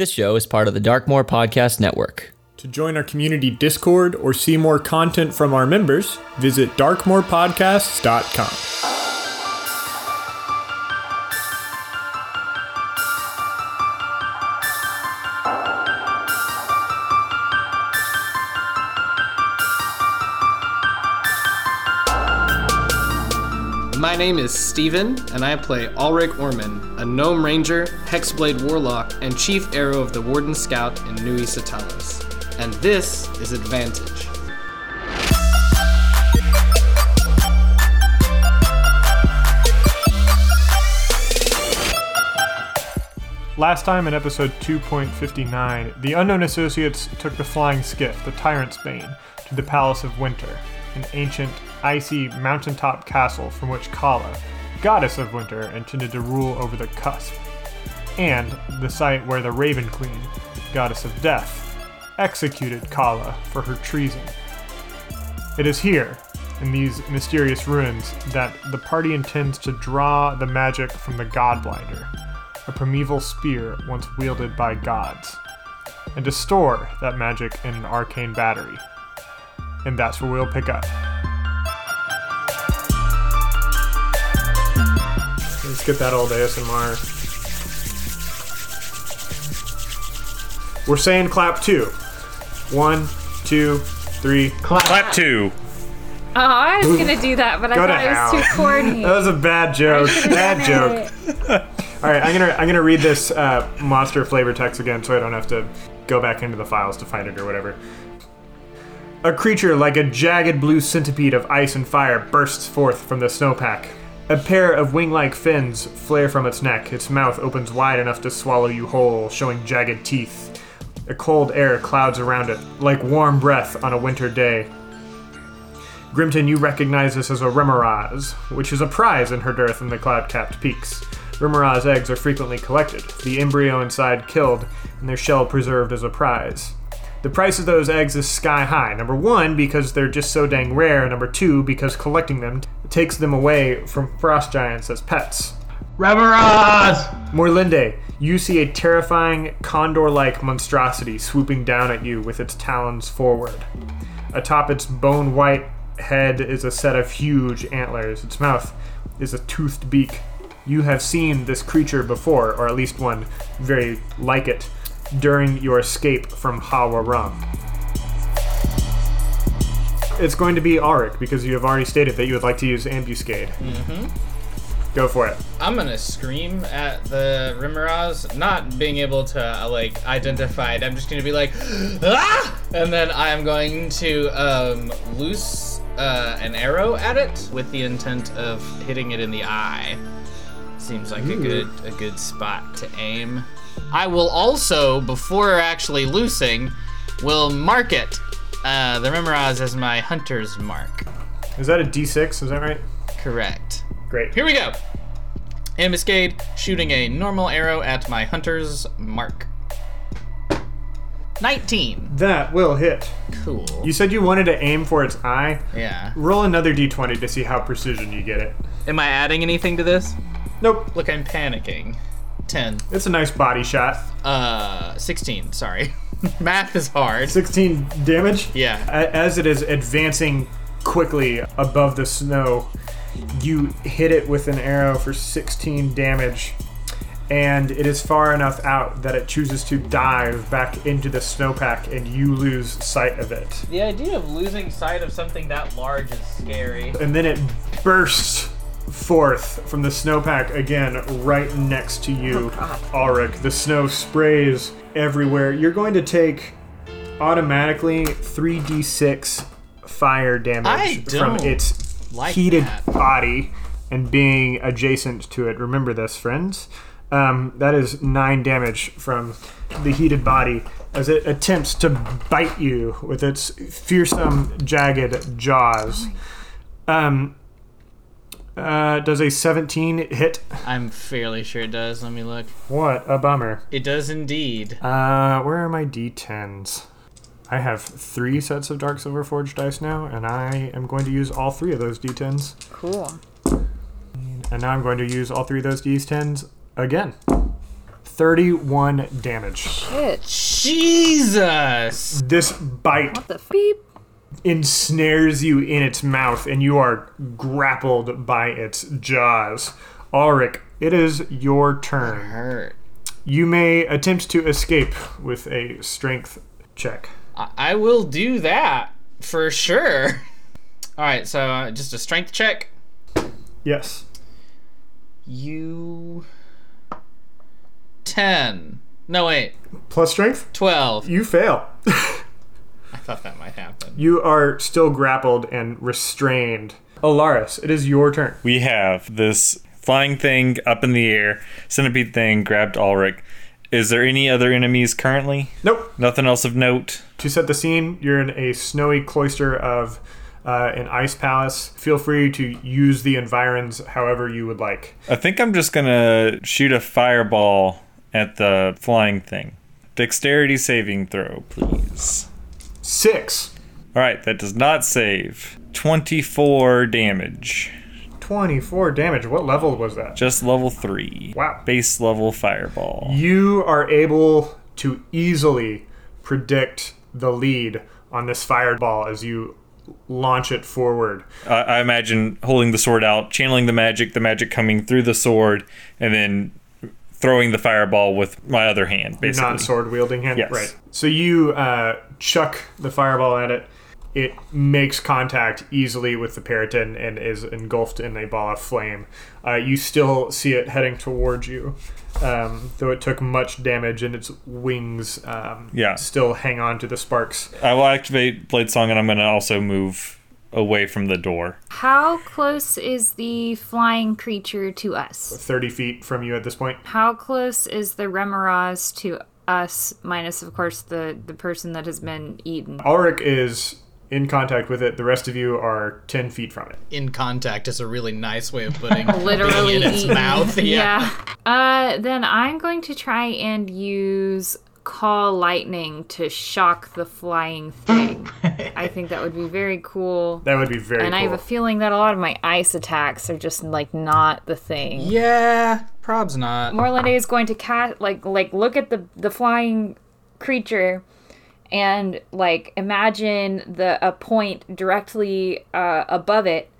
This show is part of the Darkmoor Podcast Network. To join our community Discord or see more content from our members, visit darkmoorpodcasts.com. name is Steven, and I play Ulrich Orman, a Gnome Ranger, Hexblade Warlock, and Chief Arrow of the Warden Scout in Nui Satalis. And this is Advantage. Last time in episode 2.59, the unknown associates took the flying skiff, the Tyrant's Bane, to the Palace of Winter, an ancient, icy mountaintop castle from which Kala, goddess of winter, intended to rule over the cusp, and the site where the Raven Queen, goddess of death, executed Kala for her treason. It is here, in these mysterious ruins, that the party intends to draw the magic from the Godblinder, a primeval spear once wielded by gods, and to store that magic in an arcane battery. And that's where we'll pick up. Let's get that old ASMR. We're saying clap two. One, two, three. Clap two. Oh, I was gonna do that, but I Go to thought it was hell. too corny. That was a bad joke. Bad joke. All right, I'm gonna I'm gonna read this uh, monster flavor text again, so I don't have to go back into the files to find it or whatever. A creature like a jagged blue centipede of ice and fire bursts forth from the snowpack. A pair of wing-like fins flare from its neck. Its mouth opens wide enough to swallow you whole, showing jagged teeth. A cold air clouds around it, like warm breath on a winter day. Grimton, you recognize this as a remorhaz, which is a prize in her dearth in the cloud-capped peaks. Remorhaz eggs are frequently collected, the embryo inside killed, and their shell preserved as a prize. The price of those eggs is sky high. Number one, because they're just so dang rare. Number two, because collecting them takes them away from frost giants as pets. Reveras! Morlinde, you see a terrifying condor like monstrosity swooping down at you with its talons forward. Atop its bone white head is a set of huge antlers. Its mouth is a toothed beak. You have seen this creature before, or at least one very like it, during your escape from Hawaram. It's going to be Auric because you have already stated that you would like to use ambuscade. Mm-hmm. Go for it. I'm gonna scream at the Remorhaz, not being able to uh, like identify it. I'm just gonna be like, ah! And then I'm going to um, loose uh, an arrow at it with the intent of hitting it in the eye. Seems like a good a good spot to aim. I will also, before actually loosing, will mark it. Uh, the Remorhaz as my hunter's mark. Is that a D6? Is that right? Correct. Great. Here we go. Ambuscade, shooting a normal arrow at my hunter's mark. 19. That will hit. Cool. You said you wanted to aim for its eye. yeah. Roll another d20 to see how precision you get it. Am I adding anything to this? Nope. Look, I'm panicking. 10. It's a nice body shot. Uh, 16, sorry. Math is hard. 16 damage. Yeah. As it is advancing quickly above the snow, you hit it with an arrow for 16 damage. And it is far enough out that it chooses to dive back into the snowpack, and you lose sight of it. The idea of losing sight of something that large is scary. and then it bursts forth from the snowpack again right next to you, Ulrich. The snow sprays everywhere. You're going to take automatically 3d6 fire damage from its like heated that. body and being adjacent to it. Remember this, friends. Um, that is nine damage from the heated body as it attempts to bite you with its fearsome, jagged jaws. Um, uh, does a 17 hit? I'm fairly sure it does. Let me look. What a bummer. It does indeed. Uh, where are my d10s? I have three sets of Dark Silver Forge dice now, and I am going to use all three of those d10s. Cool. And now I'm going to use all three of those d10s again. 31 damage. Shit. Jesus. This bite What the beep? Ensnares you in its mouth, and you are grappled by its jaws. Ulrich, it is your turn. Hurt. You may attempt to escape with a strength check. I, I will do that for sure. All right, so uh, just a strength check. Yes. You. 10. No, wait. Plus strength? 12. You fail. I thought that might happen. you are still grappled and restrained. Alaris, it is your turn. We have this flying thing up in the air, centipede thing grabbed Ulrich. Is there any other enemies currently? Nope. Nothing else of note? To set the scene, you're in a snowy cloister of uh, an ice palace. Feel free to use the environs however you would like. I think I'm just gonna shoot a fireball at the flying thing. Dexterity saving throw, please. Six. All right, that does not save. 24 damage. 24 damage. What level was that? Just level 3. Wow. Base level fireball. You are able to easily predict the lead on this fireball as you launch it forward. I I imagine holding the sword out, channeling the magic, the magic coming through the sword, and then throwing the fireball with my other hand, basically. non sword wielding hand. Yes. Right. So you uh, chuck the fireball at it. It makes contact easily with the peryton and is engulfed in a ball of flame. Uh, you still see it heading towards you, um, though it took much damage and its wings um, Yeah. still hang on to the sparks. I will activate Blade Song, and I'm going to also move away from the door. How close is the flying creature to us? 30 feet from you at this point. How close is the Remorhaz to us, minus, of course, the, the person that has been eaten? Ulrich is in contact with it. The rest of you are 10 feet from it. In contact is a really nice way of putting Literally in its eaten. mouth. Yeah. Uh, then I'm going to try and use call lightning to shock the flying thing. I think that would be very cool. That would be very And I have a feeling that a lot of my ice attacks are just like not the thing. Yeah, prob's not. Morlande is going to cast like like look at the the flying creature and like imagine the a point directly uh, above it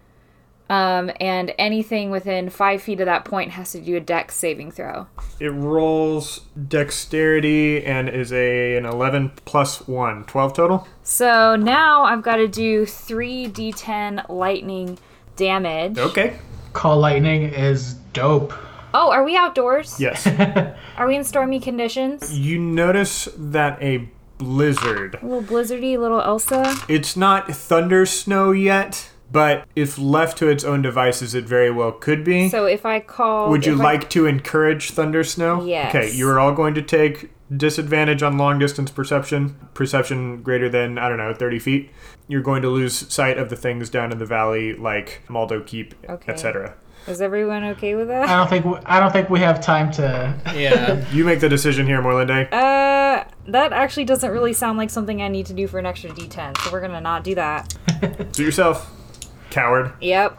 um, and anything within five feet of that point has to do a dex saving throw It rolls dexterity and is a an 11 plus 1. 12 total? so now i've got to do 3d10 lightning damage Okay. Call lightning is dope. oh are we outdoors Yes. are we in stormy conditions you notice that a blizzard. a little blizzardy little elsa It's not thunder snow yet, but if left to its own devices, it very well could be. so if i call Would you if I- like to encourage thunder snow? Yes. Okay, you are all going to take disadvantage on long distance perception, perception greater than, I don't know, 30 feet. You're going to lose sight of the things down in the valley like Maldo Keep, Okay. etc. is everyone okay with that? I don't think w- I don't think we have time to. Yeah. You make the decision here, Morlande. Uh, that actually doesn't really sound like something I need to do for an extra d10, so we're gonna not do that. Do yourself, coward. Yep.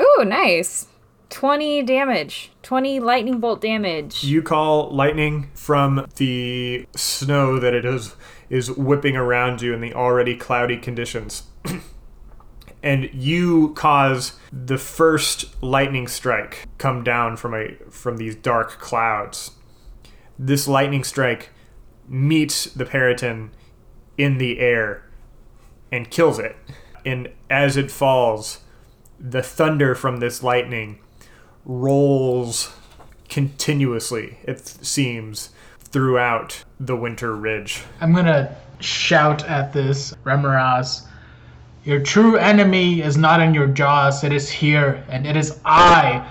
Ooh, nice. 20 damage. 20 lightning bolt damage. You call lightning from the snow that it is is whipping around you in the already cloudy conditions. and you cause the first lightning strike come down from a from these dark clouds. This lightning strike meets the peryton in the air and kills it. And as it falls, the thunder from this lightning rolls continuously, it seems, throughout the winter ridge. I'm gonna shout at this Remorhaz. Your true enemy is not in your jaws, it is here, and it is I.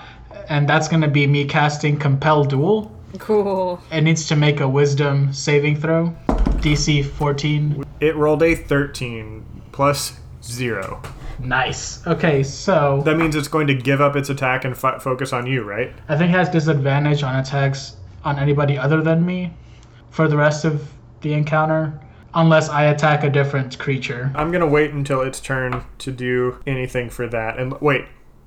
And that's gonna be me casting Compel Duel. Cool. It needs to make a wisdom saving throw. DC 14. It rolled a 13 plus 0. Nice. Okay, so That means it's going to give up its attack and fi- focus on you, right? I think it has disadvantage on attacks on anybody other than me for the rest of the encounter, unless I attack a different creature. I'm going to wait until its turn to do anything for that. And wait,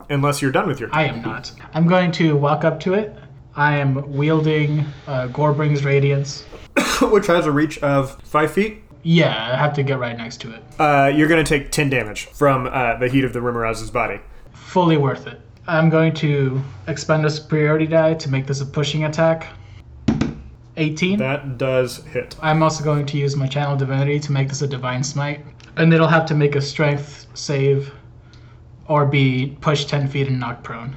unless you're done with your I am not. I'm going to walk up to it. I am wielding uh, Gorbring's Radiance. Which has a reach of five feet. Yeah, I have to get right next to it. Uh, you're going to take 10 damage from uh, the heat of the Remorhaz's body. Fully worth it. I'm going to expend a superiority die to make this a pushing attack. 18. That does hit. I'm also going to use my channel divinity to make this a divine smite. And it'll have to make a strength save or be pushed 10 feet and knocked prone.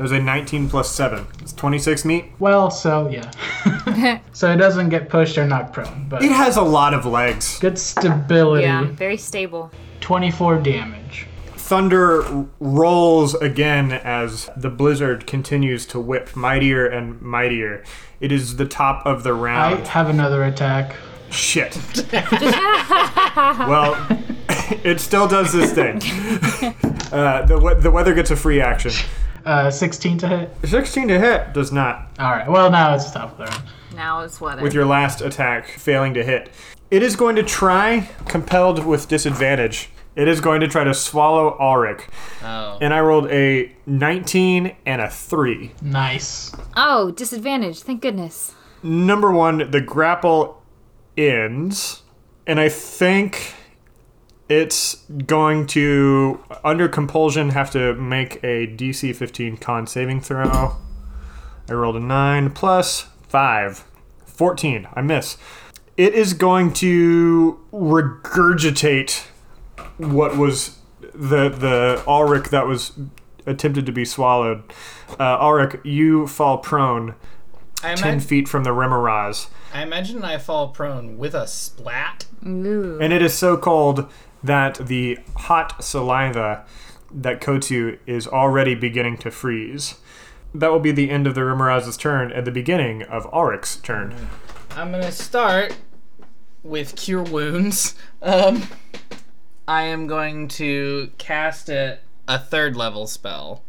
There's a 19 plus 7. It's 26 meat. Well, so yeah. so it doesn't get pushed or knocked prone, but It has a lot of legs. good stability. Yeah, very stable. 24 damage. Thunder rolls again as the blizzard continues to whip mightier and mightier. It is the top of the round. I round. have another attack. Shit. well, it still does this thing. Uh, the, we- the weather gets a free action. Uh, 16 to hit. 16 to hit does not. All right. Well, now it's top of the round. Now it's weather. with your last attack failing to hit. It is going to try, compelled with disadvantage. It is going to try to swallow Ulrich. Oh. And I rolled a 19 and a 3. Nice. oh, disadvantage. Thank goodness. Number one, the grapple ends. And I think it's going to, under compulsion, have to make a DC 15 con saving throw. I rolled a 9 plus 5. 14. I miss. It is going to regurgitate what was the the Ulrich that was attempted to be swallowed. Uh, Ulrich, you fall prone I, 10 imag- feet from the Remorhaz. I imagine I fall prone with a splat. Ooh. And it is so cold that the hot saliva that Kotu is already beginning to freeze. That will be the end of the Remorhaz's turn and the beginning of Ulrich's turn. I'm gonna start with Cure Wounds. Um, I am going to cast it a third level spell.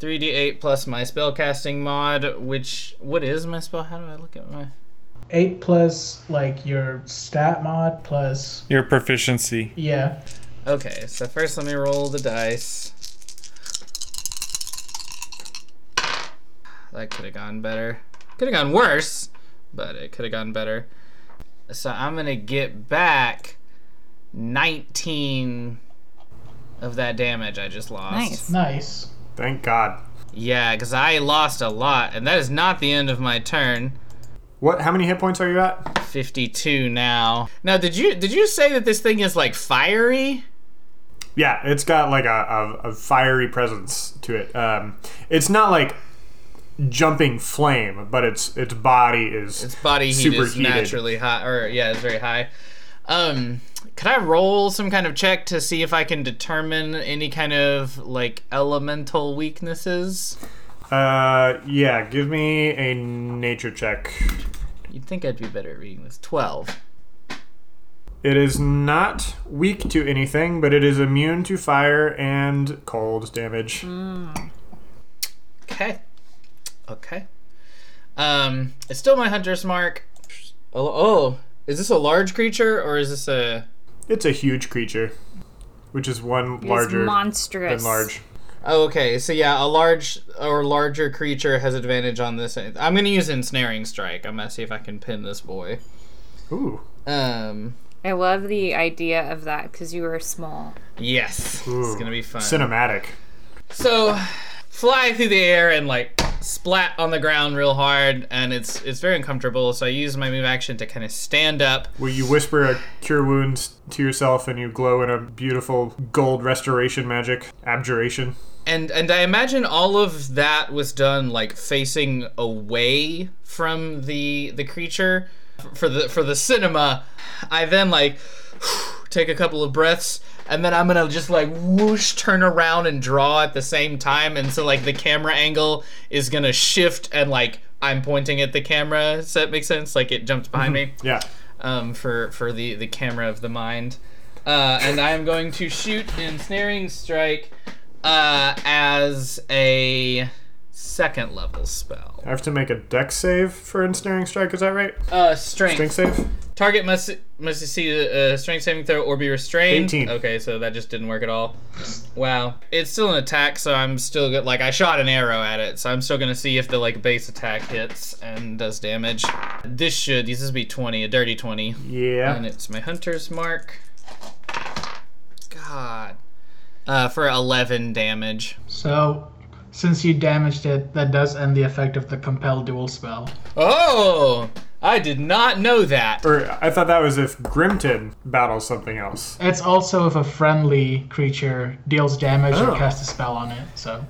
3d8 plus my spellcasting mod, which what is my spell? How do I look at my? 8 plus, like, your stat mod plus. Your proficiency. Yeah. Okay, so first let me roll the dice. That could have gone better. Could have gone worse, but it could have gone better. So I'm gonna get back 19 of that damage I just lost. Nice. Nice. Thank God. Yeah, because I lost a lot, and that is not the end of my turn. What? How many hit points are you at? 52 now. Now, did you did you say that this thing is like fiery? Yeah, it's got like a, a, a fiery presence to it. Um, it's not like jumping flame, but its its body is Its body heat is Superheated. naturally high, or yeah, it's very high. Um, could I roll some kind of check to see if I can determine any kind of like elemental weaknesses? Uh, yeah. Give me a nature check. You'd think I'd be better at reading this. Twelve. It is not weak to anything, but it is immune to fire and cold damage. Okay. Okay. Um, it's still my hunter's mark. Oh, oh, is this a large creature or is this a? It's a huge creature, which is one It's larger monstrous. than large. Oh, okay. So yeah, a large or larger creature has advantage on this. I'm gonna use ensnaring strike. I'm gonna see if I can pin this boy. Ooh, Um, I love the idea of that because you are small. yes, it's gonna be fun. cinematic. So, fly through the air and like splat on the ground real hard, and it's it's very uncomfortable. So I use my move action to kind of stand up. Where you whisper a cure wounds to yourself and you glow in a beautiful gold restoration magic abjuration. And and I imagine all of that was done like facing away from the the creature for the for the cinema. I then like take a couple of breaths and then I'm gonna just like whoosh turn around and draw at the same time and so like the camera angle is gonna shift and like I'm pointing at the camera. Does that make sense? Like it jumps behind me Yeah. um, for for the the camera of the mind. Uh, and I am going to shoot ensnaring strike uh, as a second level spell. I have to make a dex save for ensnaring strike. Is that right? Uh, strength. Strength save. Target must must see a strength saving throw or be restrained. 18. Okay, so that just didn't work at all. Wow. It's still an attack, so I'm still good. Like I shot an arrow at it, so I'm still gonna see if the like base attack hits and does damage. This should. This is be 20, a dirty 20, Yeah. and it's my hunter's mark. God. Uh, for 11 damage. So, since you damaged it, that does end the effect of the compel duel spell. Oh, I did not know that. Or I thought that was if Grimton battles something else. It's also if a friendly creature deals damage Oh. or casts a spell on it. So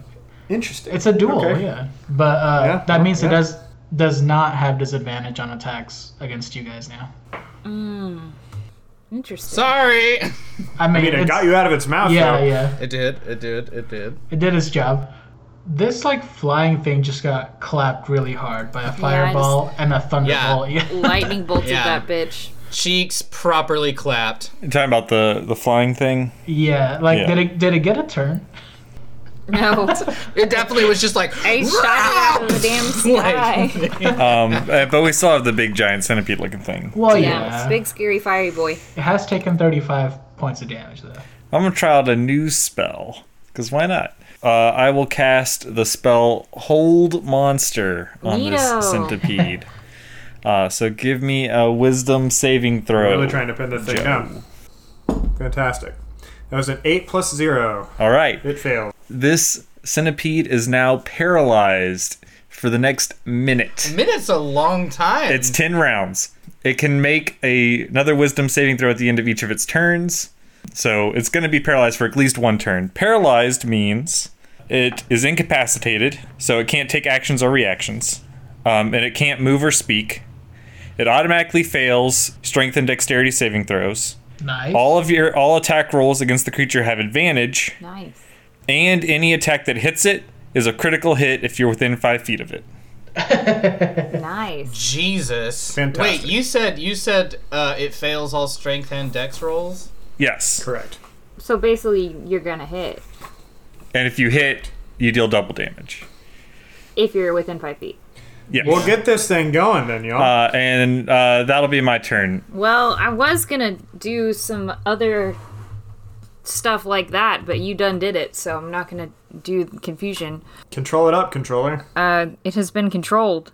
Interesting. it's a duel, Okay. yeah. But uh, Yeah, that well, means yeah. it does does not have disadvantage on attacks against you guys now. Interesting. I Sorry. mean, I mean, it got you out of its mouth. Yeah, though. yeah. It did. It did. It did. It did its job. This like flying thing just got clapped really hard by a fireball and a thunderbolt. Yeah. Lightning bolted Yeah. that bitch. Cheeks properly clapped. You talking about the the flying thing? yeah. Like Yeah. did it did it get a turn? No, It definitely was just like. a shot out of the damn sky. Um, uh, but we still have the big giant centipede looking thing. Well, yeah, yeah. it's big scary fiery boy. It has taken 35 points of damage though. I'm gonna try out a new spell because why not? Uh, I will cast the spell Hold Monster on Neato. this centipede. Uh, so give me a Wisdom saving throw. I'm Really trying to pin the thing down. Fantastic. That was an 8 plus 0. All right. It failed. This centipede is now paralyzed for the next minute. Minute's a long time. It's 10 rounds. It can make a, another wisdom saving throw at the end of each of its turns. So it's going to be paralyzed for at least one turn. Paralyzed means it is incapacitated, so it can't take actions or reactions. Um, and it can't move or speak. It automatically fails strength and dexterity saving throws. Nice. All of your all attack rolls against the creature have advantage, Nice. And any attack that hits it is a critical hit if you're within five feet of it. Nice. Jesus. Fantastic. Wait, you said you said uh, it fails all strength and dex rolls. Yes. Correct. So basically, you're gonna hit And if you hit, you deal double damage. if you're within five feet. Yes. We'll get this thing going then, y'all. uh, and uh, that'll be my turn. Well, I was gonna do some other stuff like that, but you done did it, so I'm not gonna do confusion. Control it up, controller. Uh, it has been controlled.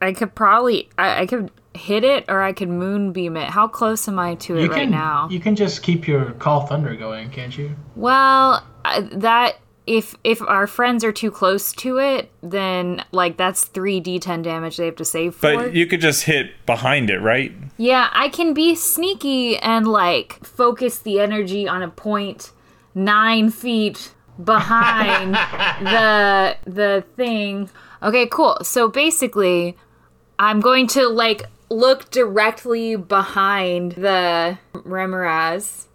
I could probably, I, I could hit it, or I could moonbeam it. How close am I to it you right can now? you can just keep your call thunder going, can't you? Well, I- that if if our friends are too close to it, then like that's three d10 damage they have to save for. But you could just hit behind it, right? Yeah, I can be sneaky and like focus the energy on a point nine feet behind the the thing. Okay, cool. So basically, I'm going to like look directly behind the Remorhaz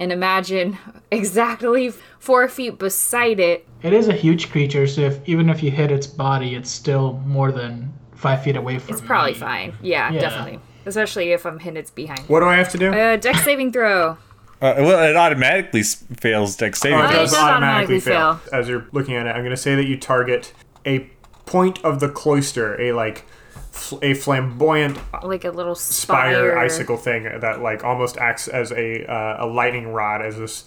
and imagine exactly four feet beside it. It is a huge creature, so if even if you hit its body, it's still more than five feet away from it. It's probably you. fine. Yeah, Yeah. definitely. Especially if I'm hitting its behind. What do I have to do? Uh, deck saving throw. Uh, well, it automatically fails dex saving Oh, it it does does automatically automatically fail. fail. As you're looking at it, I'm going to say that you target a point of the cloister, a like fl- a flamboyant like a little spire spire, icicle thing that like almost acts as a uh, a lightning rod as this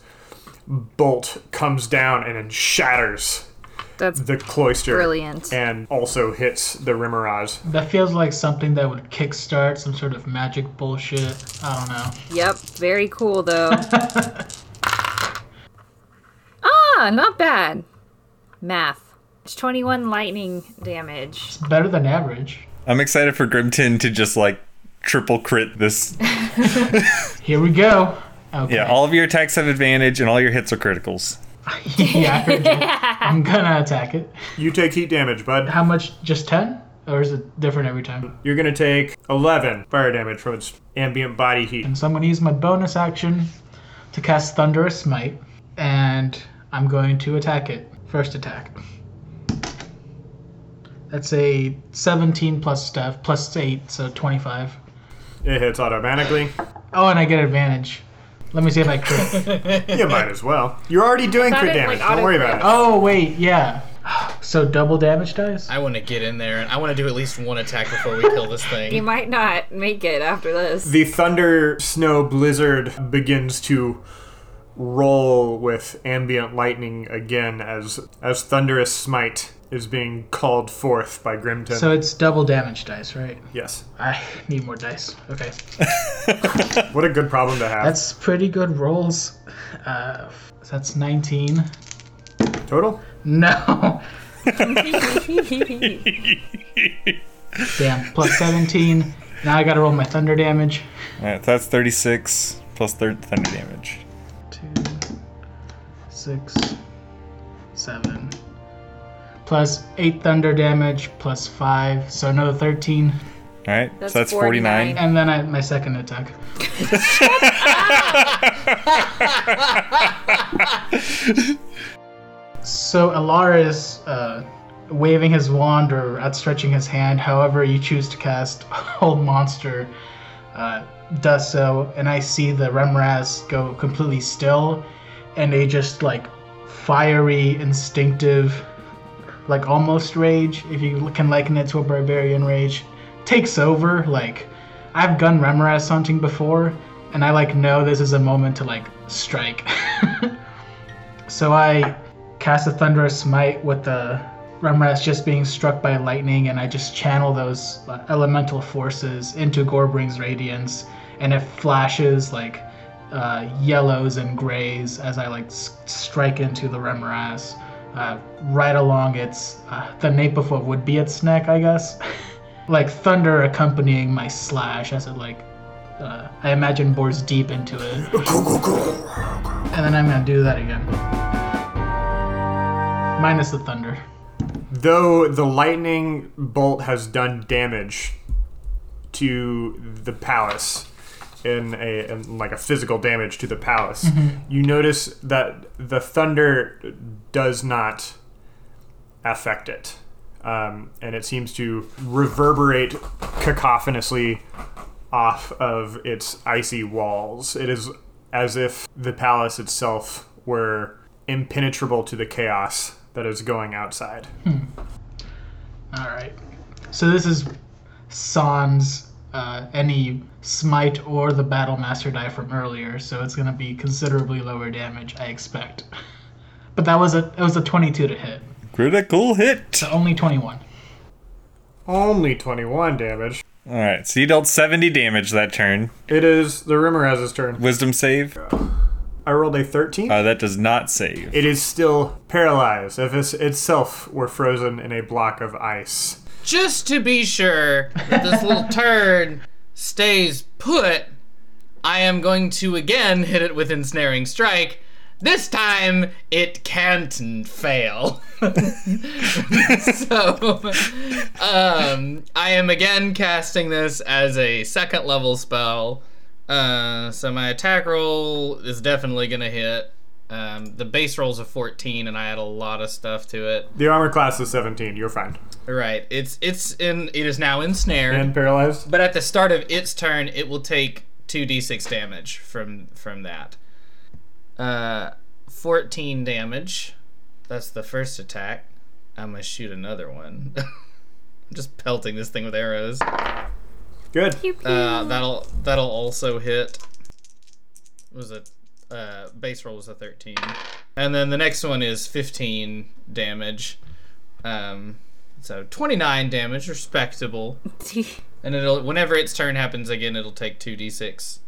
bolt comes down and then shatters That's the cloister Brilliant. and also hits the Remorhaz. That feels like something that would kickstart some sort of magic bullshit. I don't know. yep, very cool though. ah, not bad. Math. It's 21 lightning damage. It's better than average. I'm excited for Grimton to just like triple crit this. Here we go. Okay. Yeah, all of your attacks have advantage and all your hits are criticals. yeah, yeah. I'm gonna attack it. You take heat damage, bud. How much? Just 10? Or is it different every time? You're gonna take 11 fire damage from its ambient body heat. And so I'm gonna use my bonus action to cast Thunderous Smite. And I'm going to attack it. First attack. That's a 17 plus stuff, plus 8, so 25. It hits automatically. Oh, and I get advantage. Let me see if I crit. You might as well. You're already doing crit damage. like, Don't worry about it. oh, wait, yeah. So double damage dice? I want to get in there and I want to do at least one attack before we kill this thing. You might not make it after this. The thunder snow blizzard begins to roll with ambient lightning again as as thunderous smite is being called forth by Grimton. So it's double damage dice, right? yes. I need more dice. Okay. What a good problem to have. That's pretty good rolls. Uh, that's 19. Total? No. Damn. Plus 17. Now I gotta roll my thunder damage. All right, so that's 36 plus third thunder damage. Two, six, seven. Plus 8 thunder damage, plus 5. So another 13. All right, That's so that's 49. 49. And then I, my second attack. so Alara is uh, waving his wand or outstretching his hand, however you choose to cast Hold Monster, uh, does so, and I see the Remorhaz go completely still, and a just like fiery, instinctive, like almost rage, if you can liken it to a barbarian rage, takes over. Like I've gone Remorhaz hunting before, and I like know this is a moment to like strike. so I cast a thunderous smite with the Remorhaz just being struck by lightning, and I just channel those uh, elemental forces into Gorbring's radiance, and it flashes like uh, yellows and grays as I like s- strike into the Remorhaz. Uh, right along its uh, the nape of what would be its neck, I guess. like thunder accompanying my slash as it like uh, I imagine bores deep into it. and then I'm gonna do that again. Minus the thunder. Though the lightning bolt has done damage to the palace in a in like a physical damage to the palace, you notice that the thunder does not affect it. Um, and it seems to reverberate cacophonously off of its icy walls. It is as if the palace itself were impenetrable to the chaos that is going outside. All right. So this is Sans uh, any smite or the battle master die from earlier, so it's gonna be considerably lower damage, I expect. But that was a it was a 22 to hit, Critical hit. so only 21. Only 21 damage. All right, so you dealt 70 damage that turn. It is the Remorhaz's turn. Wisdom save. I rolled a 13. Uh, that does not save. it is still paralyzed, if if itself were frozen in a block of ice. Just to be sure that this little turd stays put, I am going to again hit it with ensnaring strike. This time it can't fail. so um, I am again casting this as a second level spell. Uh, so my attack roll is definitely gonna hit. Um, the base roll's a 14, and I add a lot of stuff to it. The armor class is 17. You're fine. Right. It's it's in it is now ensnared. And paralyzed? but at the start of its turn, it will take two d6 damage from from that. Uh, 14 damage. That's the first attack. I'm gonna shoot another one. I'm just pelting this thing with arrows. Good. Uh, that'll that'll also hit. Was it? Uh, base roll was a 13, and then the next one is 15 damage. Um, so 29 damage, respectable. And it'll whenever its turn happens again, it'll take two d6.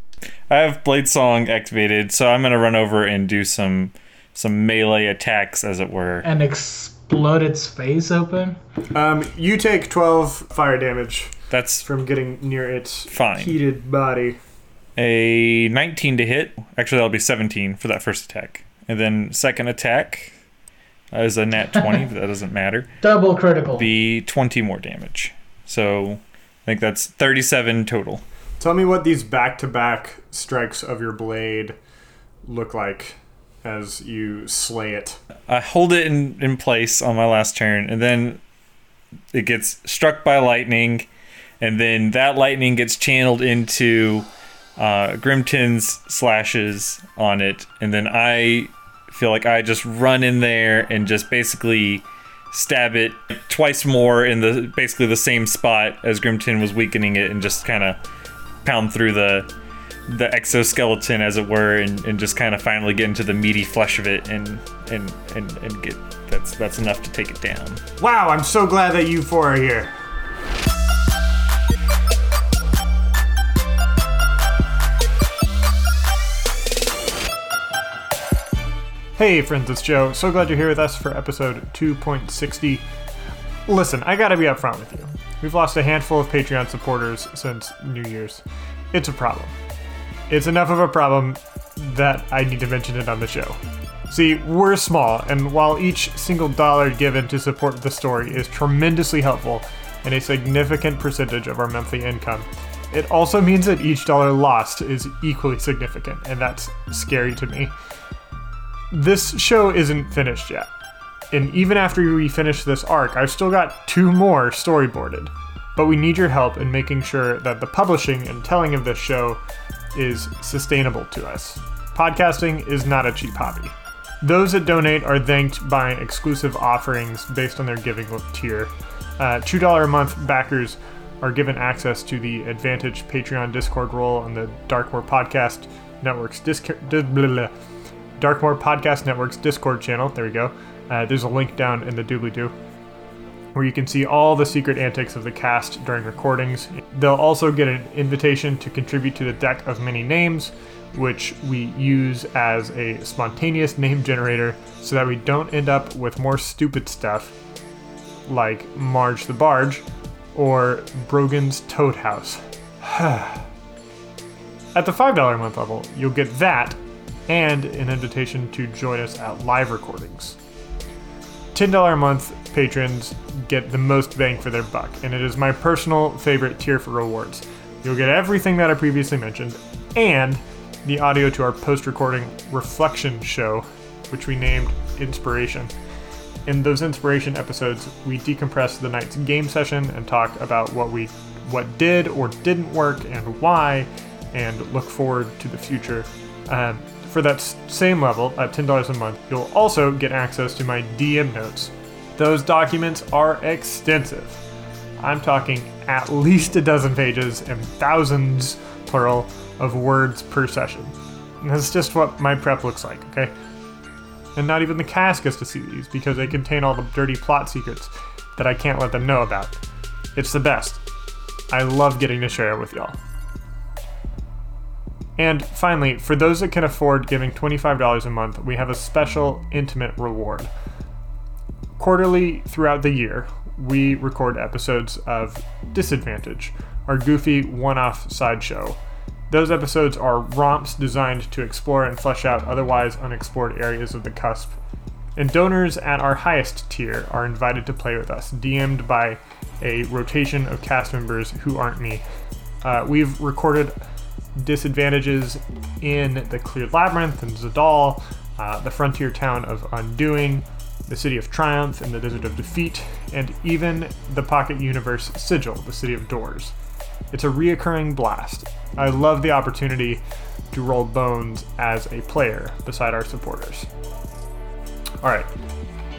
I have Blade Song activated, so I'm gonna run over and do some some melee attacks, as it were. And explode its face open. Um, you take 12 fire damage That's from getting near its Fine. heated body. a 19 to hit. Actually, that'll be 17 for that first attack, and then second attack is a nat 20, but that doesn't matter. Double critical. Be 20 more damage. So I think that's 37 total. Tell me what these back to back strikes of your blade look like as you slay it. I hold it in, in place on my last turn, and then it gets struck by lightning, and then that lightning gets channeled into uh, Grimton's slashes on it, and then I feel like I just run in there and just basically stab it twice more in the basically the same spot as Grimton was weakening it, and just kind of pound through the the exoskeleton, as it were, and, and just kind of finally get into the meaty flesh of it, and and and and get that's that's enough to take it down. Wow, I'm so glad that you four are here. Hey friends, it's Joe. So glad you're here with us for episode 2.60. Listen, I gotta be upfront with you. We've lost a handful of Patreon supporters since New Year's. It's a problem. It's enough of a problem that I need to mention it on the show. See, we're small, and while each single dollar given to support the story is tremendously helpful and a significant percentage of our monthly income, it also means that each dollar lost is equally significant, and that's scary to me. This show isn't finished yet. And even after we finish this arc, I've still got two more storyboarded. But we need your help in making sure that the publishing and telling of this show is sustainable to us. Podcasting is not a cheap hobby. Those that donate are thanked by exclusive offerings based on their giving tier. Uh, $2 a month backers are given access to the Advantage Patreon Discord role on the Darkmoor Podcast Network's Discord. Darkmoor Podcast Network's Discord channel. There we go. Uh, there's a link down in the doobly doo where you can see all the secret antics of the cast during recordings. They'll also get an invitation to contribute to the deck of many names, which we use as a spontaneous name generator so that we don't end up with more stupid stuff like Marge the Barge or Brogan's Toad House. At the $5 a month level, you'll get that and an invitation to join us at live recordings. $10 a month patrons get the most bang for their buck, and it is my personal favorite tier for rewards. You'll get everything that I previously mentioned, and the audio to our post recording reflection show, which we named Inspiration. In those inspiration episodes, we decompress the night's game session and talk about what we what did or didn't work and why, and look forward to the future. Um, for that same level, at $10 a month, you'll also get access to my DM notes. Those documents are extensive. I'm talking at least a dozen pages and thousands, plural, of words per session. And that's just what my prep looks like, okay? And not even the cast gets to see these because they contain all the dirty plot secrets that I can't let them know about. It's the best. I love getting to share it with y'all. And finally, for those that can afford giving $25 a month, we have a special intimate reward. Quarterly throughout the year, we record episodes of Disadvantage, our goofy one off sideshow. Those episodes are romps designed to explore and flesh out otherwise unexplored areas of the cusp. And donors at our highest tier are invited to play with us, DM'd by a rotation of cast members who aren't me. Uh, we've recorded disadvantages in the Cleared Labyrinth and Zadal, uh, the frontier town of Undoing, the City of Triumph and the Desert of Defeat, and even the Pocket Universe Sigil, the City of Doors. It's a reoccurring blast. I love the opportunity to roll bones as a player beside our supporters. Alright,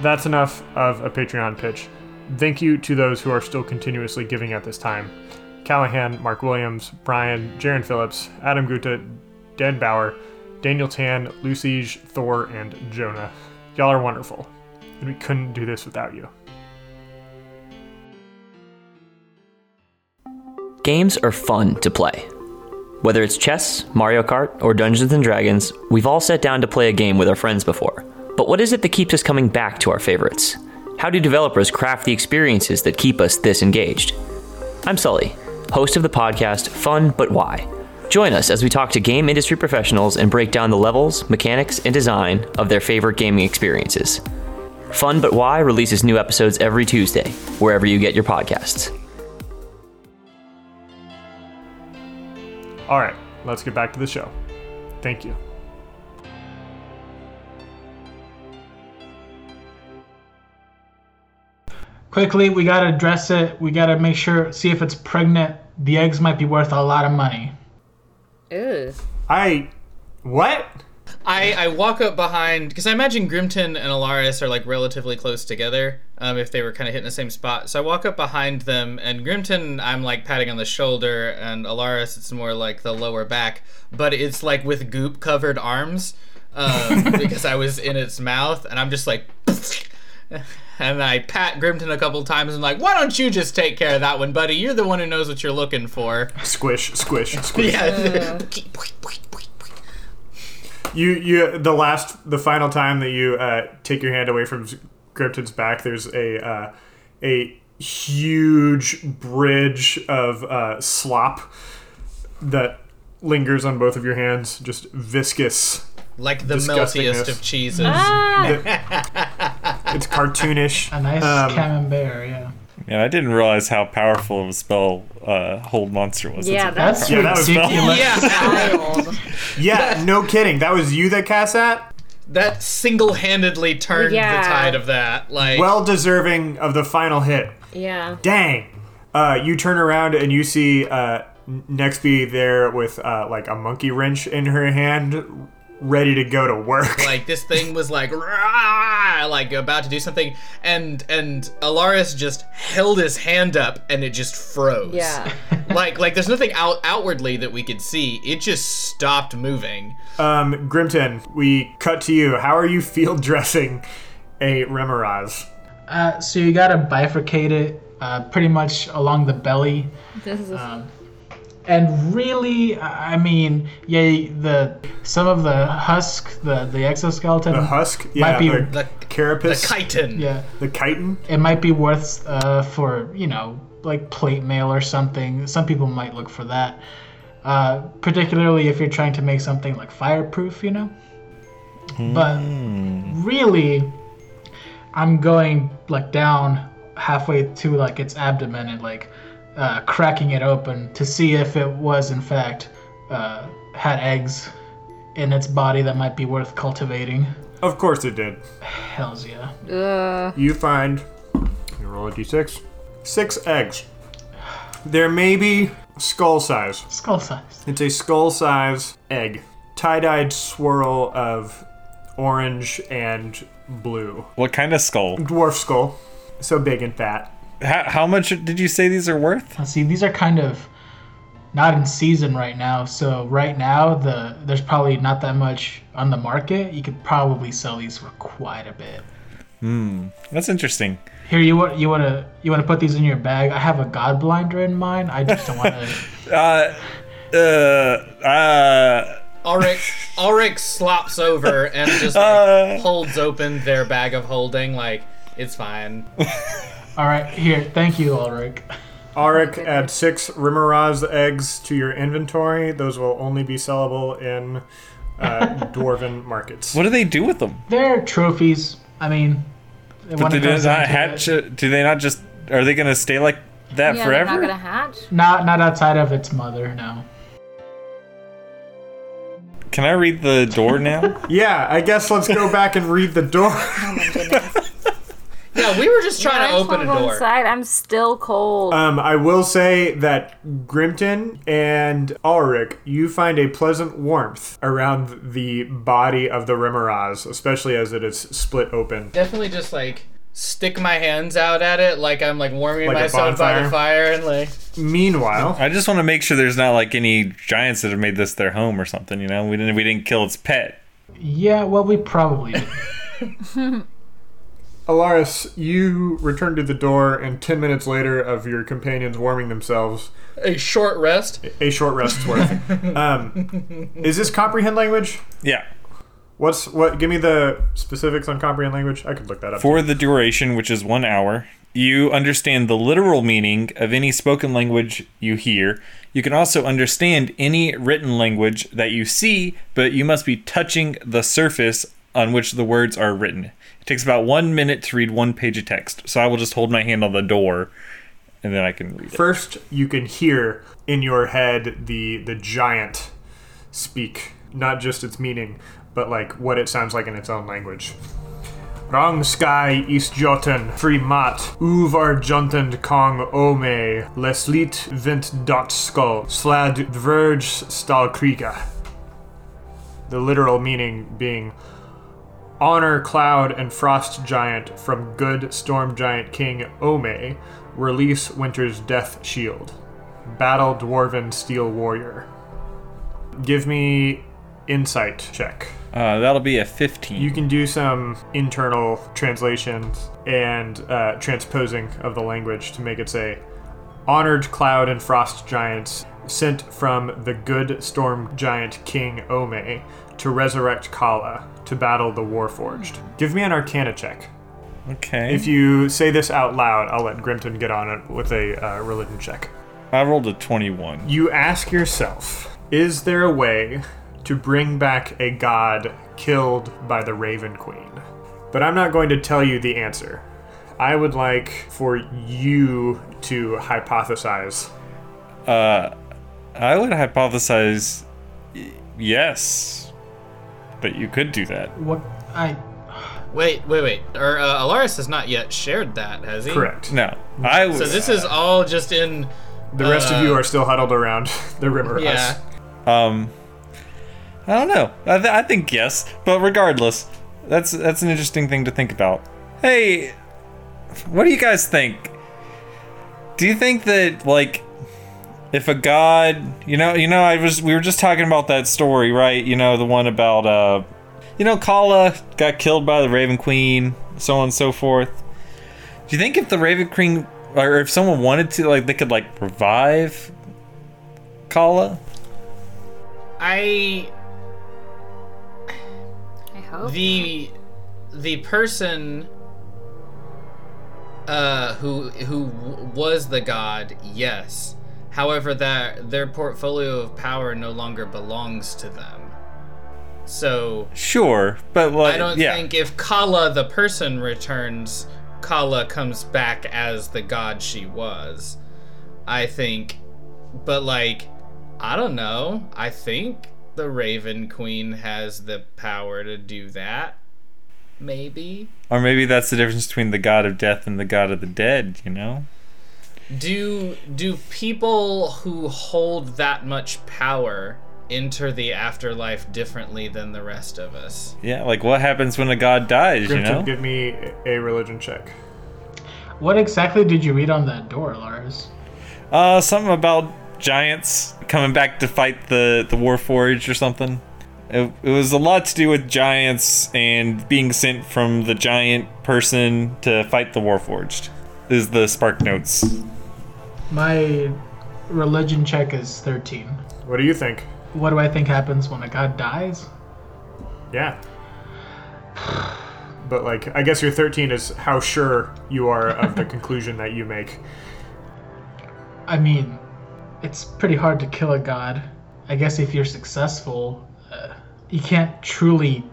that's enough of a Patreon pitch. Thank you to those who are still continuously giving at this time. Callahan, Mark Williams, Brian, Jaron Phillips, Adam Gutta, Dan Bauer, Daniel Tan, Lucige, Thor, and Jonah. Y'all are wonderful, and we couldn't do this without you. Games are fun to play. Whether it's chess, Mario Kart, or Dungeons and Dragons, we've all sat down to play a game with our friends before. But what is it that keeps us coming back to our favorites? How do developers craft the experiences that keep us this engaged? I'm Sully, host of the podcast Fun But Why. Join us as we talk to game industry professionals and break down the levels, mechanics, and design of their favorite gaming experiences. Fun But Why releases new episodes every Tuesday, wherever you get your podcasts. All right, let's get back to the show. Thank you. Quickly, we gotta dress it. We gotta make sure, see if it's pregnant. The eggs might be worth a lot of money. Ew. I. What? I, I walk up behind because I imagine Grimton and Alaris are like relatively close together. Um, if they were kind of hitting the same spot, so I walk up behind them, and Grimton I'm like patting on the shoulder, and Alaris it's more like the lower back, but it's like with goop covered arms, um, because I was in its mouth, and I'm just like. And I pat Grimton a couple times and like, why don't you just take care of that one, buddy? You're the one who knows what you're looking for. Squish, squish, squish. Yeah. You, you, the last, the final time that you uh, take your hand away from Grimton's back, there's a, uh, a huge bridge of uh, slop that lingers on both of your hands, just viscous. Like the Disgustingness. meltiest of cheeses. It's cartoonish. A nice Um, camembert, yeah. Yeah, I didn't realize how powerful of a spell uh, Hold Monster was. Yeah, That's That's Yeah, that was- ridiculous. Yeah, Yeah, no kidding. That was you that cast that. that single-handedly turned Yeah. the tide of that. Like, Well deserving of the final hit. Yeah. Dang. Uh, you turn around and you see uh, Nextby there with uh, like a monkey wrench in her hand, ready to go to work. like this thing was like, "Rah!" like about to do something, and and Alaris just held his hand up, and it just froze. Yeah. like like there's nothing out outwardly that we could see. It just stopped moving. Um, Grimton, we cut to you. How are you field dressing a Remorhaz? Uh, so you gotta bifurcate it uh, pretty much along the belly. This is And really, I I mean, yeah, the some of the husk, the the exoskeleton, The husk? Yeah, be- the, The the carapace? chitin. yeah, The chitin? it might be worth uh, for you know like plate mail or something. Some people might look for that, uh, particularly if you're trying to make something like fireproof, you know. But really, I'm going like down halfway to like its abdomen and like uh, cracking it open to see if it was in fact uh, had eggs in its body that might be worth cultivating. Of course it did. Hells yeah. uh, You find. You roll a d6. Six eggs. They're maybe skull size. Skull size. It's a skull size egg. Tie dyed swirl of orange and blue. What kind of skull? Dwarf skull. So big and fat. How, how much did you say these are worth? Let's see, these are kind of not in season right now. So right now, the there's probably not that much on the market. You could probably sell these for quite a bit. Hmm, that's interesting. Here, you want you want to you want to put these in your bag? I have a god blinder in mine. I just don't want to. Uh, uh, uh, Ulrich Ulrich slops over and just like, Uh. holds open their bag of holding. Like it's fine. All right, here. Thank you, Ulrich. Arik, add six Remorhaz eggs to your inventory. Those will only be sellable in uh, dwarven markets. what do they do with them? They're trophies. I mean, But they do not hatch. it, Do they not just? Are they gonna stay like that yeah, forever? they're not gonna hatch. not not outside of its mother. No. Can I read the door now? Yeah, I guess let's go back and read the door. Oh my goodness. Yeah, we were just trying I to just open a wanna go door. Inside. I'm still cold. Um, I will say that Grimton and Ulrich, you find a pleasant warmth around the body of the Remorhaz, especially as it is split open. Definitely just like stick my hands out at it like I'm like warming Like myself by the fire and like Meanwhile, I just want to make sure there's not like any giants that have made this their home or something. You know, we didn't we didn't kill its pet. Yeah. Well, we probably. did. Alaris, you return to the door, and 10 minutes later, of your companions warming themselves, a short rest. a short rest's worth. um, is this comprehend language? Yeah. What's what? Give me the specifics on comprehend language. I could look that up. For the duration, which is one hour, you understand the literal meaning of any spoken language you hear. You can also understand any written language that you see, but you must be touching the surface on which the words are written. It takes about one minute to read one page of text, so I will just hold my hand on the door, and then I can read it. First, you can hear in your head the the giant speak, not just its meaning, but like what it sounds like in its own language. Rang sky east joten, free mat, uvar juntend kong ome, leslit vint dot skull, slad dverge stal kriga. The literal meaning being honor cloud and frost giant from good storm giant king Ome, release winter's death shield. Battle dwarven steel warrior. Give me insight check. Uh, that'll be a 15. You can do some internal translations and uh, transposing of the language to make it say, Honored cloud and frost giants sent from the good storm giant king Ome to resurrect Kala to battle the Warforged. Give me an arcana check. okay. If you say this out loud, I'll let Grimton get on it with a uh, religion check. I rolled a 21. You ask yourself, is there a way to bring back a god killed by the Raven Queen? But I'm not going to tell you the answer. I would like for you to hypothesize. Uh, I would hypothesize yes, but you could do that. What I Wait, wait, wait. Or uh, Alaris has not yet shared that, has he? Correct. No, I Was, So this is all just in. The rest of Uh, you are still huddled around the Rimmer Yeah. House. Um, I don't know. I, th- I think yes, but regardless, that's that's an interesting thing to think about. Hey, what do you guys think? Do you think that like if a god, you know, you know, I was we were just talking about that story, right? You know, the one about uh, you know, Kala got killed by the Raven Queen, so on and so forth. Do you think if the Raven Queen, or if someone wanted to, like, they could like revive Kala? I I hope. the the person uh who who was the god yes however that their portfolio of power no longer belongs to them. So Sure, but like, i don't yeah. think if kala the person returns kala comes back as the god she was. I think but like i don't know. I think the raven queen has the power to do that. Maybe. Or maybe that's the difference between the god of death and the god of the dead, you know? Do do people who hold that much power enter the afterlife differently than the rest of us? Yeah, like what happens when a god dies, you know? give me a religion check. what exactly did you read on that door, Lars? Uh, something about giants coming back to fight the, the Warforged or something. It, it was a lot to do with giants and being sent from the giant person to fight the Warforged. Is the Spark Notes. My religion check is 13. What do you think? What do I think happens when a god dies? Yeah. But like, I guess your 13 is how sure you are of the conclusion that you make. I mean, it's pretty hard to kill a god. I guess if you're successful, uh, you can't truly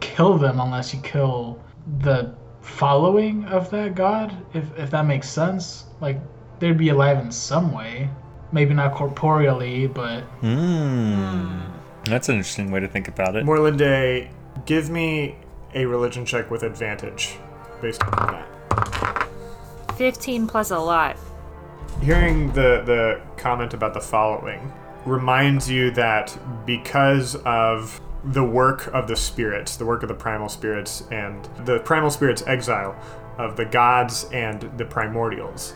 kill them unless you kill the following of that god. If if that makes sense, like they'd be alive in some way, maybe not corporeally, but Hmm. That's an interesting way to think about it. Moreland Day, give me a religion check with advantage based on that. 15 plus a lot. Hearing the, the comment about the following reminds you that because of the work of the spirits, the work of the primal spirits, and the primal spirits' exile of the gods and the primordials,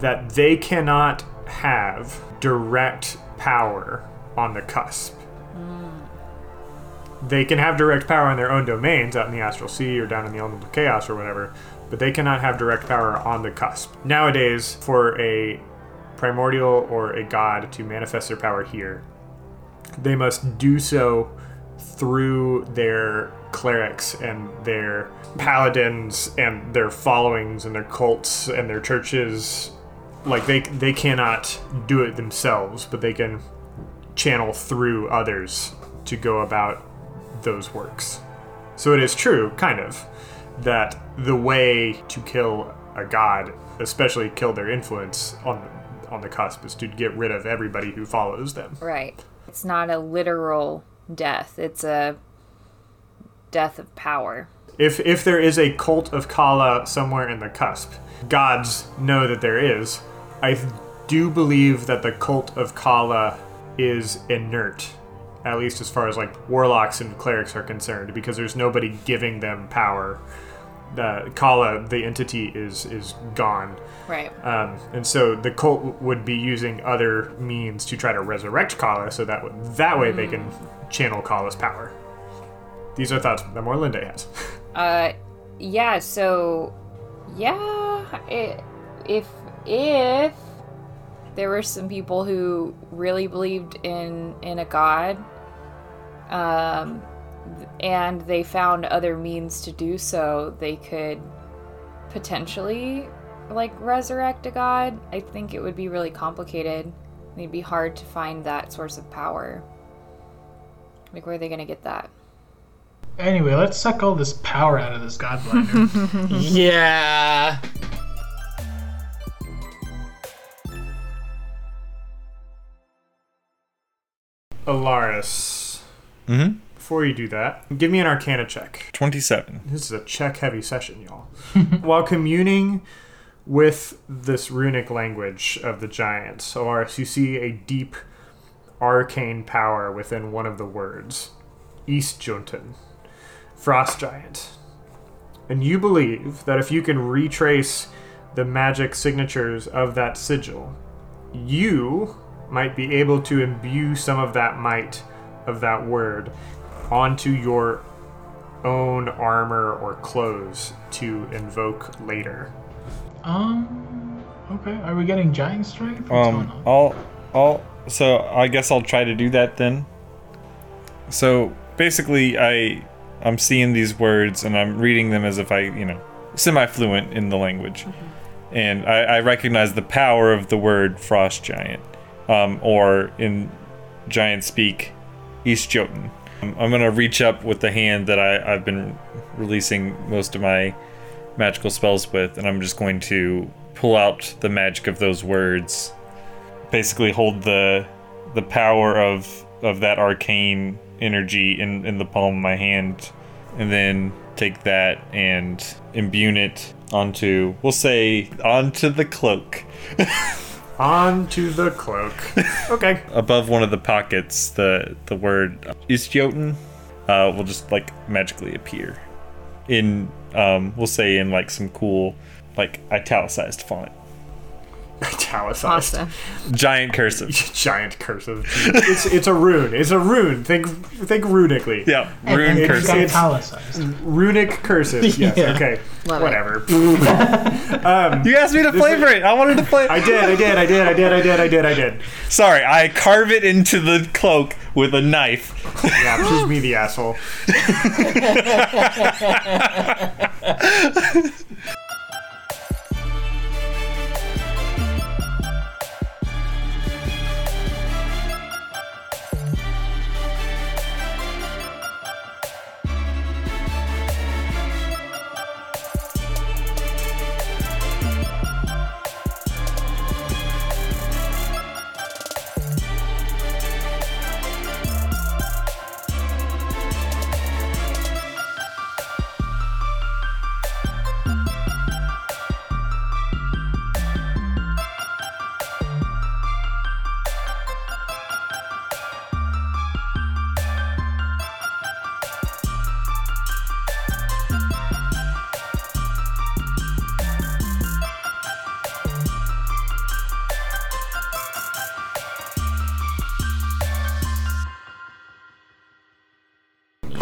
that they cannot have direct power on the cusp. They can have direct power in their own domains out in the astral sea or down in the elemental chaos or whatever, but they cannot have direct power on the cusp. Nowadays, for a primordial or a god to manifest their power here, they must do so through their clerics and their paladins and their followings and their cults and their churches like they they cannot do it themselves but they can channel through others to go about those works so it is true kind of that the way to kill a god especially kill their influence on on the cusp is to get rid of everybody who follows them Right. It's not a literal death, it's a death of power. if if there is a cult of Kala somewhere in the cusp, gods know that there is. I do believe that the cult of Kala is inert at least as far as like warlocks and clerics are concerned, because there's nobody giving them power. The Kala, the entity, is is gone. Right. Um, and so the cult would be using other means to try to resurrect Kala, so that w- that way they can channel Kala's power. These are thoughts that Morlinde has. Uh, yeah. So, yeah. It, if if there were some people who really believed in in a god, um, and they found other means to do so, they could potentially like resurrect a god. I think it would be really complicated. It'd be hard to find that source of power. Like, where are they gonna get that? Anyway, let's suck all this power out of this godblinder. Yeah. Alaris, Mm-hmm. before you do that, give me an Arcana check. 27. This is a check heavy session, y'all. While communing with this runic language of the giants, Alaris, you see a deep arcane power within one of the words East Juntan, Frost Giant. And you believe that if you can retrace the magic signatures of that sigil, you might be able to imbue some of that might of that word onto your own armor or clothes to invoke later. um, okay. Are we getting giant strength? What's Um. I'll, I'll, so I guess I'll try to do that then. So basically, I, I'm seeing these words and I'm reading them as if I, you know, semi-fluent in the language, and I, I recognize the power of the word frost giant, um, or in giant speak, East Jotun. Um, I'm gonna reach up with the hand that I, I've been releasing most of my magical spells with, and I'm just going to pull out the magic of those words basically hold the the power of of that arcane energy in in the palm of my hand and then take that and imbue it onto we'll say onto the cloak On to the cloak. Okay. above one of the pockets the the word Istjotun uh will just like magically appear in um we'll say in like some cool like italicized font Italicized. Pasta. giant cursive Giant cursive. it's it's a rune. It's a rune. Think think runically. yeah rune It's- It's cursive it's- italicized. Runic cursive. Yes. Yeah. Okay. Love it. Whatever. Um, you asked me to flavor it i wanted to play I did. I did. I did. I did. I did. I did. I did. Sorry, I carve it into the cloak with a knife. Yeah. Choose me the asshole.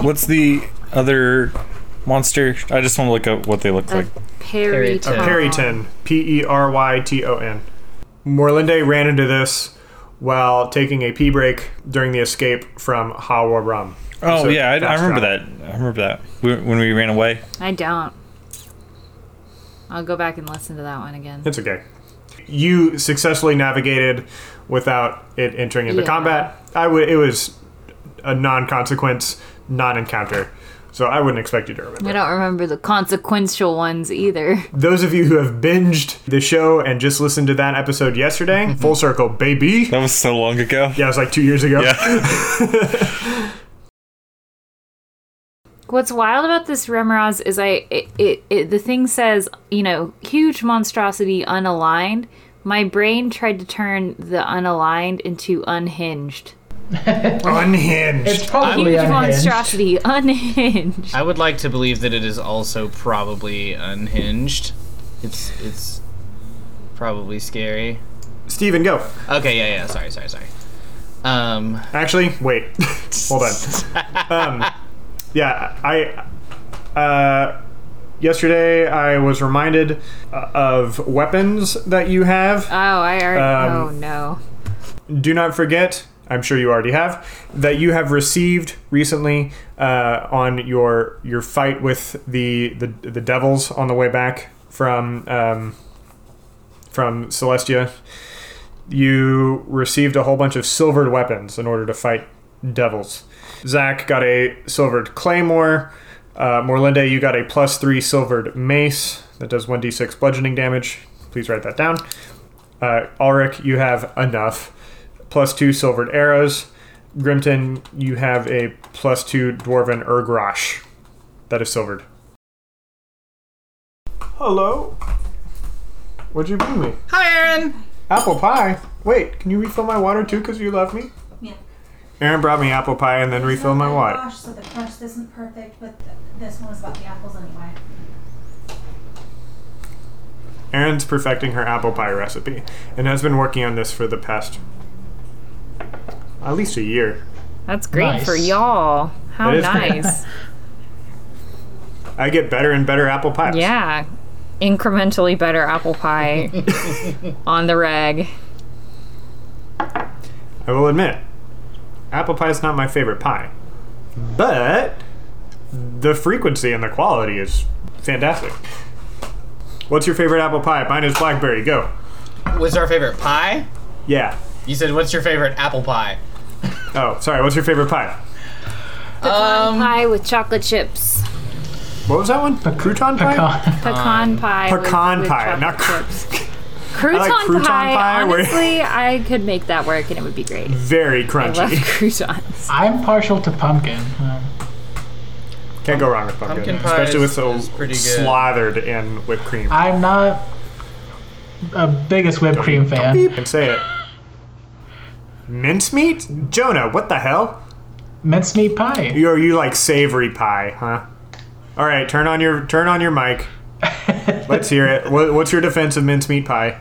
What's the other monster? I just want to look up what they look like. Peryton. Peryton. P E R Y T O N. Morlinde ran into this while taking a pee break during the escape from Hawaram. Oh So yeah, I, I fast remember travel. that. I remember that We- when we ran away. I don't. I'll go back and listen to that one again. It's okay. You successfully navigated without it entering into Yeah. combat. I would. It was a non-consequence, non-encounter. So I wouldn't expect you to remember. I don't remember the consequential ones either. Those of you who have binged the show and just listened to that episode yesterday, mhm. full circle, baby. That was so long ago. Yeah, it was like two years ago. Yeah. What's wild about this Remorhaz is I it, it, it the thing says you know huge monstrosity unaligned. My brain tried to turn the unaligned into unhinged. Unhinged. It's probably Huge unhinged. monstrosity, unhinged. I would like to believe that it is also probably unhinged. It's it's probably scary. Steven, go. Okay, yeah, yeah. Sorry, sorry, sorry. Um, Actually, wait. Hold on. Um, yeah, I. Uh, yesterday, I was reminded uh, of weapons that you have. Oh, I already. Um, oh no. do not forget i'm sure you already have that you have received recently uh, on your your fight with the, the the devils on the way back from um, from celestia. You received a whole bunch of silvered weapons in order to fight devils. Zach got a silvered claymore. Uh, morlinde you got a plus three silvered mace that does 1d6 bludgeoning damage. Please write that down. Uh, Ulrich, you have enough. Plus two silvered arrows. Grimton, you have a plus two dwarven urgrosh. That is silvered. Hello. What'd you bring me? hi, Aaron. Apple pie. Wait, can you refill my water too because you love me? Yeah. Aaron brought me apple pie and then refilled my Oh water. Gosh, so the crust isn't perfect, but th- this one was about the apples anyway. Aaron's perfecting her apple pie recipe and has been working on this for the past at least a year. That's great Nice. for y'all. How It is. nice. I get better and better apple pies. yeah. Incrementally better apple pie on the reg. I will admit, apple pie is not my favorite pie, but the frequency and the quality is fantastic. What's your favorite apple pie? Mine is blackberry. Go. What's our favorite pie? Yeah. You said, "What's your favorite apple pie?" Oh, sorry. What's your favorite pie? Pecan pie with chocolate chips. What was that one? Crouton pie. Pecan. Pecan pie. with- Pecan with pie, chocolate not cr- chips. Crouton, like crouton pie. pie where- honestly, I could make that work and it would be great. Very I love crunchy. croutons. I'm partial to pumpkin. Um, Can't go wrong with pumpkin, Pumpkin pie especially with is- so pretty good. slathered in whipped cream. I'm not a biggest whipped cream fan. Beep and say it. Mincemeat? Jonah, what the hell? Mincemeat pie. You are you like savory pie, huh? All right, turn on your turn on your mic. Let's hear it. What, what's your defense of mincemeat pie?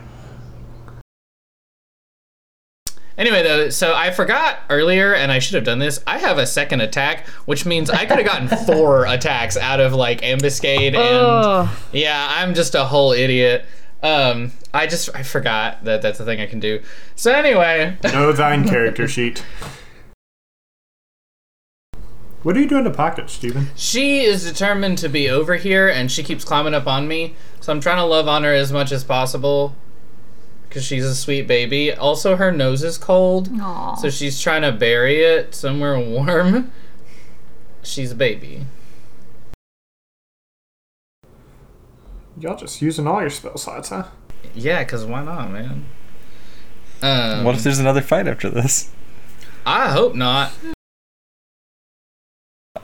Anyway, though, so I forgot earlier, and I should have done this. I have a second attack, which means I could have gotten four attacks out of like ambuscade, and Oh, yeah, I'm just a whole idiot. Um, I just I forgot that that's a thing I can do. So anyway, No thine character sheet. What are you doing to pocket, Steven? she is determined to be over here, and she keeps climbing up on me. So I'm trying to love on her as much as possible, because she's a sweet baby. Also, her nose is cold. Aw. So she's trying to bury it somewhere warm. She's a baby. Y'all just using all your spell slots, huh? Yeah, cause why not, man? Um, What if there's another fight after this? I hope not.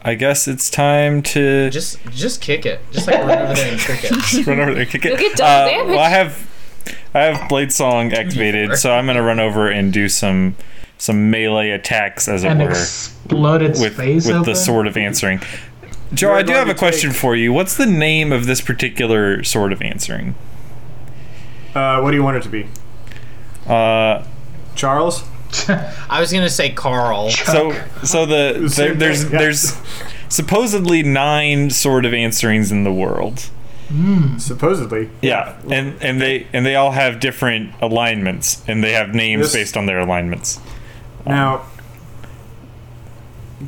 I guess it's time to Just, just kick it. Just like run over there and kick it. just run over there, kick it. You'll get double Uh, damage. well, I have I have Blade Song activated, so I'm gonna run over and do some some melee attacks, as it And were, explode its with face with open. the sword of answering. Joe, I do have a question take- for you. What's the name of this particular sword of answering? Uh, what do you want it to be? Uh, Charles? I was gonna say Carl. so so the there, Same there's thing, yeah. there's supposedly nine sword of answerings in the world. Supposedly. Yeah, and and they and they all have different alignments, and they have names This- based on their alignments. Now,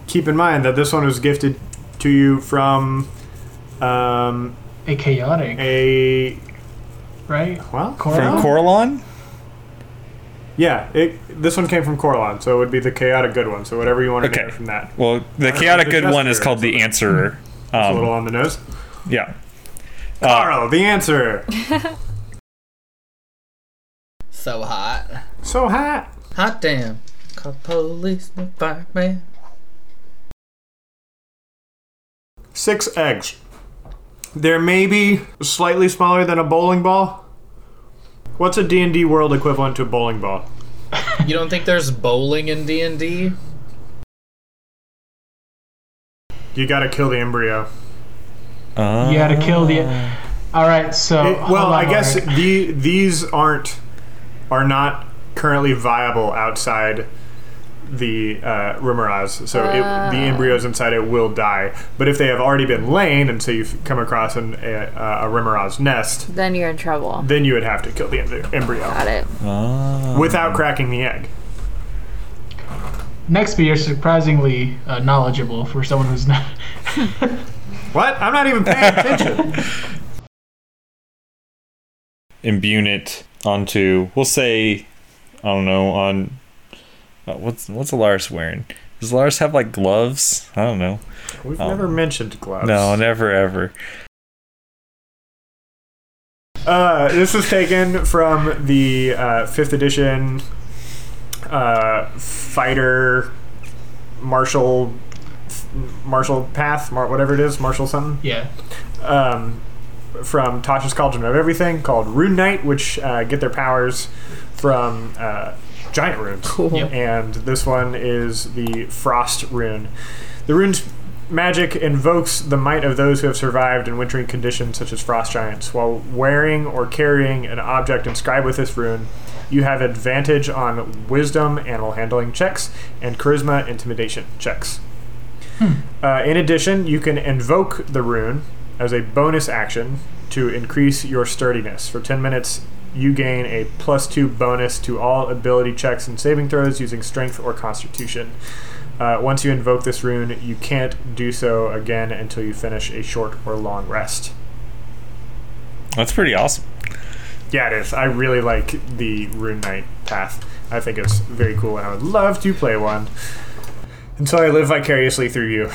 keep in mind that this one was gifted to you from um, a chaotic, a right? well, From Coralon? Coralon? yeah. It, this one came from Coralon, so it would be the chaotic good one. So whatever you want to Okay. name from that. Well, the chaotic if good one is called or the something. Answerer. a little Um, on the nose. yeah. Carl, the answer. So hot. So hot. Hot damn. Call police, no fireman. Six eggs. They're maybe slightly smaller than a bowling ball. What's a D&D world equivalent to a bowling ball? You don't think there's bowling in D and D? You gotta kill the embryo. Uh, You gotta kill the. All right, so It- well, on, I guess the these aren't are not currently viable outside the uh, Remorhaz, so it, the embryos inside it will die. But if they have already been laid, and so you've come across an, a, a Remorhaz nest, Then you're in trouble. then you would have to kill the embryo Got it. Ah. without cracking the egg. Nextby, you're surprisingly uh, knowledgeable for someone who's not. What? I'm not even paying attention. imbue it onto we'll say I don't know on uh, what's what's Alaris wearing? Does Alaris have like gloves? I don't know. We've Oh. never mentioned gloves. No, never ever. Uh, this was taken from the uh, fifth edition uh, fighter martial martial path, mar- whatever it is, martial something. Yeah. Um, from Tasha's Cauldron of Everything, called Rune Knight, which uh, get their powers from uh, giant runes. Cool. Yep. And this one is the Frost rune. The rune's magic invokes the might of those who have survived in wintering conditions such as frost giants. While wearing or carrying an object inscribed with this rune, you have advantage on wisdom, animal handling checks, and charisma intimidation checks. Uh, in addition, you can invoke the rune as a bonus action to increase your sturdiness. For 10 minutes, you gain a plus 2 bonus to all ability checks and saving throws using strength or constitution. Uh, once you invoke this rune, you can't do so again until you finish a short or long rest. That's pretty awesome. Yeah, it is. I really like the Rune Knight path. I think it's very cool, and I would love to play one. And so I live vicariously through you.